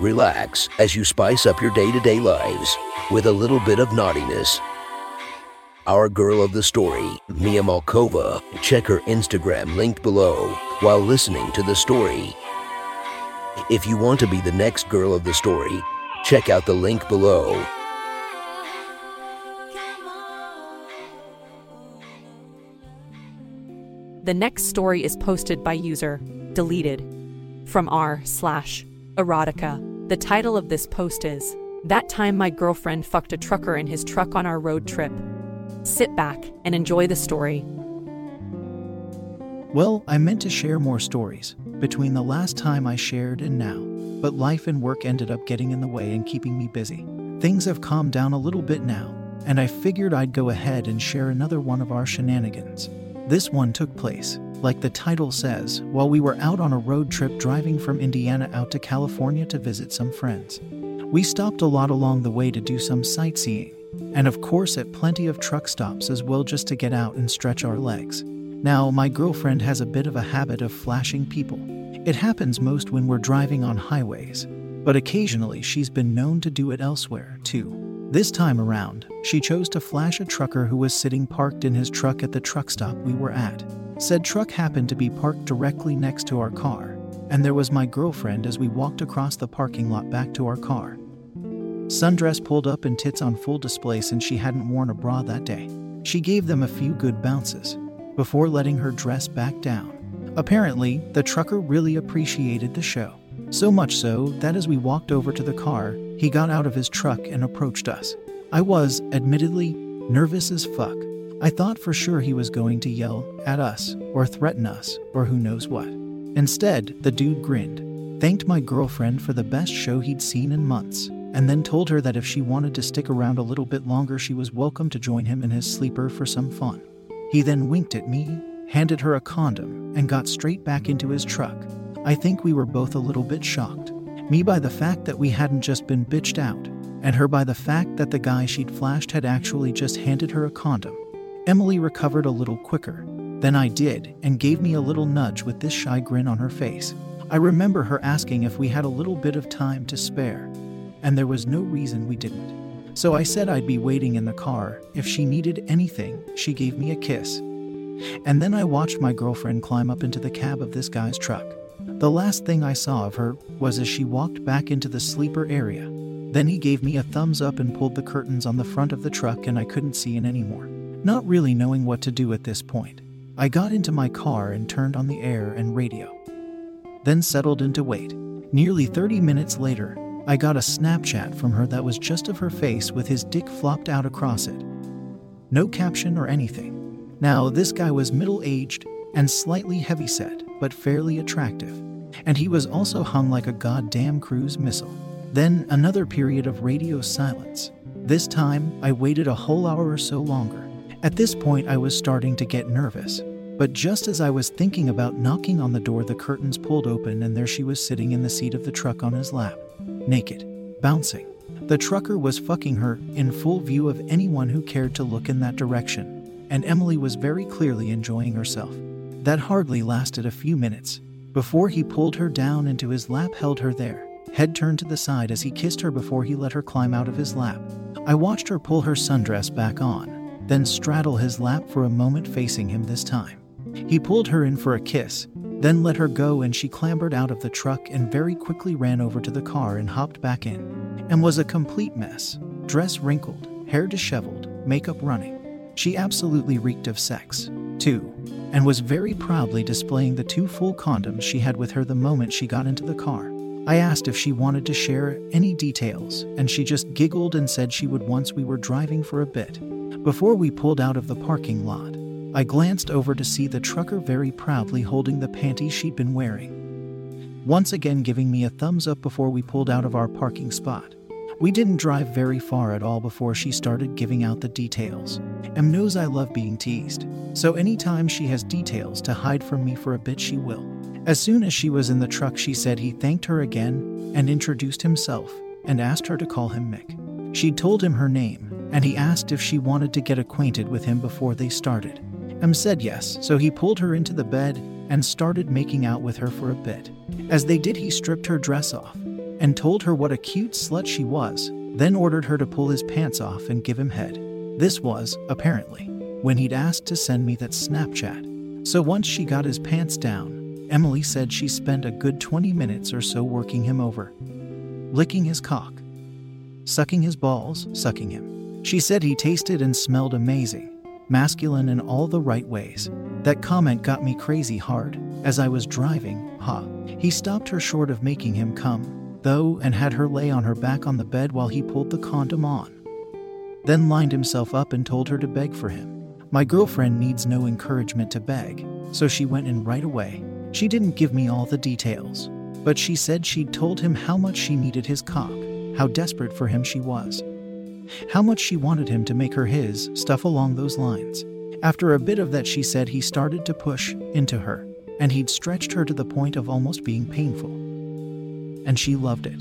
Relax as you spice up your day to day lives with a little bit of naughtiness. Our girl of the story, Mia Malkova, check her Instagram linked below while listening to the story. If you want to be the next girl of the story, check out the link below. The next story is posted by user deleted from r slash erotica. The title of this post is That Time My Girlfriend Fucked a Trucker in His Truck on Our Road Trip. Sit back and enjoy the story. Well, I meant to share more stories between the last time I shared and now, but life and work ended up getting in the way and keeping me busy. Things have calmed down a little bit now, and I figured I'd go ahead and share another one of our shenanigans. This one took place, like the title says, while we were out on a road trip driving from Indiana out to California to visit some friends. We stopped a lot along the way to do some sightseeing, and of course at plenty of truck stops as well just to get out and stretch our legs. Now, my girlfriend has a bit of a habit of flashing people. It happens most when we're driving on highways, but occasionally she's been known to do it elsewhere, too. This time around, she chose to flash a trucker who was sitting parked in his truck at the truck stop we were at. Said truck happened to be parked directly next to our car, and there was my girlfriend as we walked across the parking lot back to our car. Sundress pulled up and tits on full display since she hadn't worn a bra that day. She gave them a few good bounces before letting her dress back down. Apparently, the trucker really appreciated the show. So much so that as we walked over to the car, he got out of his truck and approached us. I was, admittedly, nervous as fuck. I thought for sure he was going to yell at us, or threaten us, or who knows what. Instead, the dude grinned, thanked my girlfriend for the best show he'd seen in months, and then told her that if she wanted to stick around a little bit longer, she was welcome to join him in his sleeper for some fun. He then winked at me, handed her a condom, and got straight back into his truck. I think we were both a little bit shocked. Me by the fact that we hadn't just been bitched out, and her by the fact that the guy she'd flashed had actually just handed her a condom. Emily recovered a little quicker than I did and gave me a little nudge with this shy grin on her face. I remember her asking if we had a little bit of time to spare, and there was no reason we didn't. So I said I'd be waiting in the car. If she needed anything, she gave me a kiss. And then I watched my girlfriend climb up into the cab of this guy's truck. The last thing I saw of her was as she walked back into the sleeper area. Then he gave me a thumbs up and pulled the curtains on the front of the truck, and I couldn't see in anymore. Not really knowing what to do at this point, I got into my car and turned on the air and radio. Then settled into wait. Nearly 30 minutes later, I got a Snapchat from her that was just of her face with his dick flopped out across it. No caption or anything. Now, this guy was middle aged and slightly heavyset, but fairly attractive. And he was also hung like a goddamn cruise missile. Then another period of radio silence. This time, I waited a whole hour or so longer. At this point, I was starting to get nervous. But just as I was thinking about knocking on the door, the curtains pulled open, and there she was sitting in the seat of the truck on his lap, naked, bouncing. The trucker was fucking her in full view of anyone who cared to look in that direction, and Emily was very clearly enjoying herself. That hardly lasted a few minutes before he pulled her down into his lap, held her there, head turned to the side as he kissed her before he let her climb out of his lap. I watched her pull her sundress back on, then straddle his lap for a moment, facing him this time. He pulled her in for a kiss, then let her go, and she clambered out of the truck and very quickly ran over to the car and hopped back in, and was a complete mess dress wrinkled, hair disheveled, makeup running. She absolutely reeked of sex, too, and was very proudly displaying the two full condoms she had with her the moment she got into the car. I asked if she wanted to share any details, and she just giggled and said she would once we were driving for a bit. Before we pulled out of the parking lot, I glanced over to see the trucker very proudly holding the panties she'd been wearing. Once again, giving me a thumbs up before we pulled out of our parking spot. We didn't drive very far at all before she started giving out the details. Em knows I love being teased, so anytime she has details to hide from me for a bit, she will. As soon as she was in the truck, she said he thanked her again and introduced himself and asked her to call him Mick. She told him her name, and he asked if she wanted to get acquainted with him before they started. Em said yes, so he pulled her into the bed and started making out with her for a bit. As they did, he stripped her dress off and told her what a cute slut she was, then ordered her to pull his pants off and give him head. This was, apparently, when he'd asked to send me that Snapchat. So once she got his pants down, Emily said she spent a good 20 minutes or so working him over, licking his cock, sucking his balls, sucking him. She said he tasted and smelled amazing, masculine in all the right ways. That comment got me crazy hard as I was driving. Ha. He stopped her short of making him come, though, and had her lay on her back on the bed while he pulled the condom on. Then lined himself up and told her to beg for him. My girlfriend needs no encouragement to beg, so she went in right away. She didn't give me all the details, but she said she'd told him how much she needed his cock, how desperate for him she was, how much she wanted him to make her his, stuff along those lines. After a bit of that, she said he started to push into her, and he'd stretched her to the point of almost being painful. And she loved it.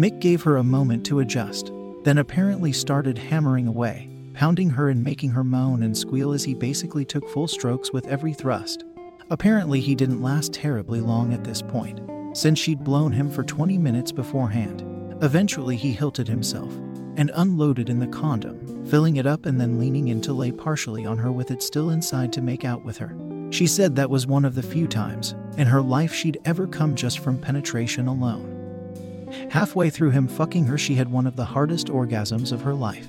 Mick gave her a moment to adjust, then apparently started hammering away, pounding her and making her moan and squeal as he basically took full strokes with every thrust. Apparently, he didn't last terribly long at this point, since she'd blown him for 20 minutes beforehand. Eventually, he hilted himself and unloaded in the condom, filling it up and then leaning in to lay partially on her with it still inside to make out with her. She said that was one of the few times in her life she'd ever come just from penetration alone. Halfway through him fucking her, she had one of the hardest orgasms of her life.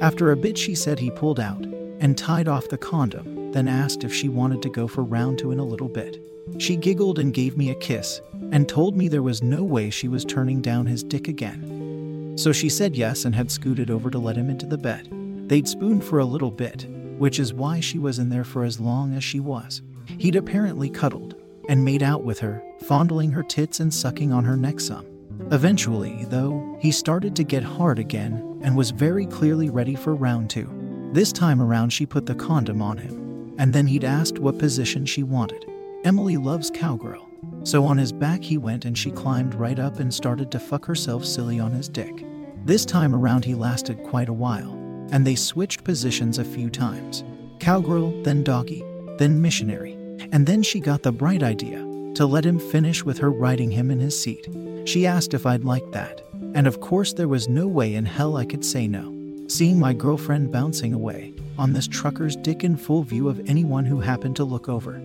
After a bit, she said he pulled out and tied off the condom, then asked if she wanted to go for round two in a little bit. She giggled and gave me a kiss and told me there was no way she was turning down his dick again. So she said yes and had scooted over to let him into the bed. They'd spooned for a little bit, which is why she was in there for as long as she was. He'd apparently cuddled and made out with her, fondling her tits and sucking on her neck some. Eventually, though, he started to get hard again and was very clearly ready for round two. This time around, she put the condom on him, and then he'd asked what position she wanted. Emily loves cowgirl, so on his back he went and she climbed right up and started to fuck herself silly on his dick. This time around he lasted quite a while, and they switched positions a few times. Cowgirl, then doggy, then missionary, and then she got the bright idea to let him finish with her riding him in his seat. She asked if I'd like that, and of course there was no way in hell I could say no. Seeing my girlfriend bouncing away on this trucker's dick in full view of anyone who happened to look over,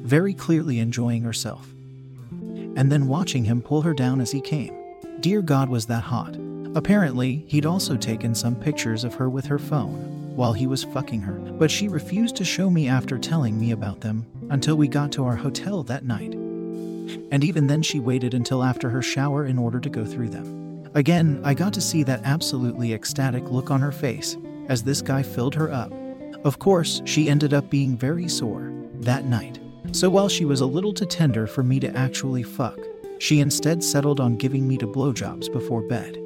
very clearly enjoying herself and then watching him pull her down as he came. Dear God, was that hot. Apparently, he'd also taken some pictures of her with her phone while he was fucking her, but she refused to show me after telling me about them until we got to our hotel that night. And even then, she waited until after her shower in order to go through them. Again, I got to see that absolutely ecstatic look on her face as this guy filled her up. Of course, she ended up being very sore that night. So while she was a little too tender for me to actually fuck, she instead settled on giving me to blowjobs before bed.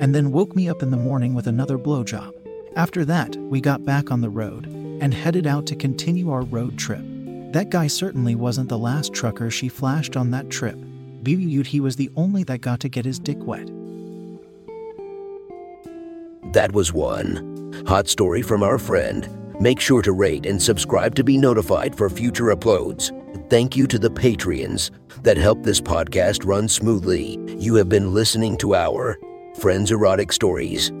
And then woke me up in the morning with another blowjob. After that, we got back on the road and headed out to continue our road trip. That guy certainly wasn't the last trucker she flashed on that trip. BBU'd he was the only that got to get his dick wet. That was one. Hot story from our friend. Make sure to rate and subscribe to be notified for future uploads. Thank you to the Patreons that help this podcast run smoothly. You have been listening to our Friends Erotic Stories.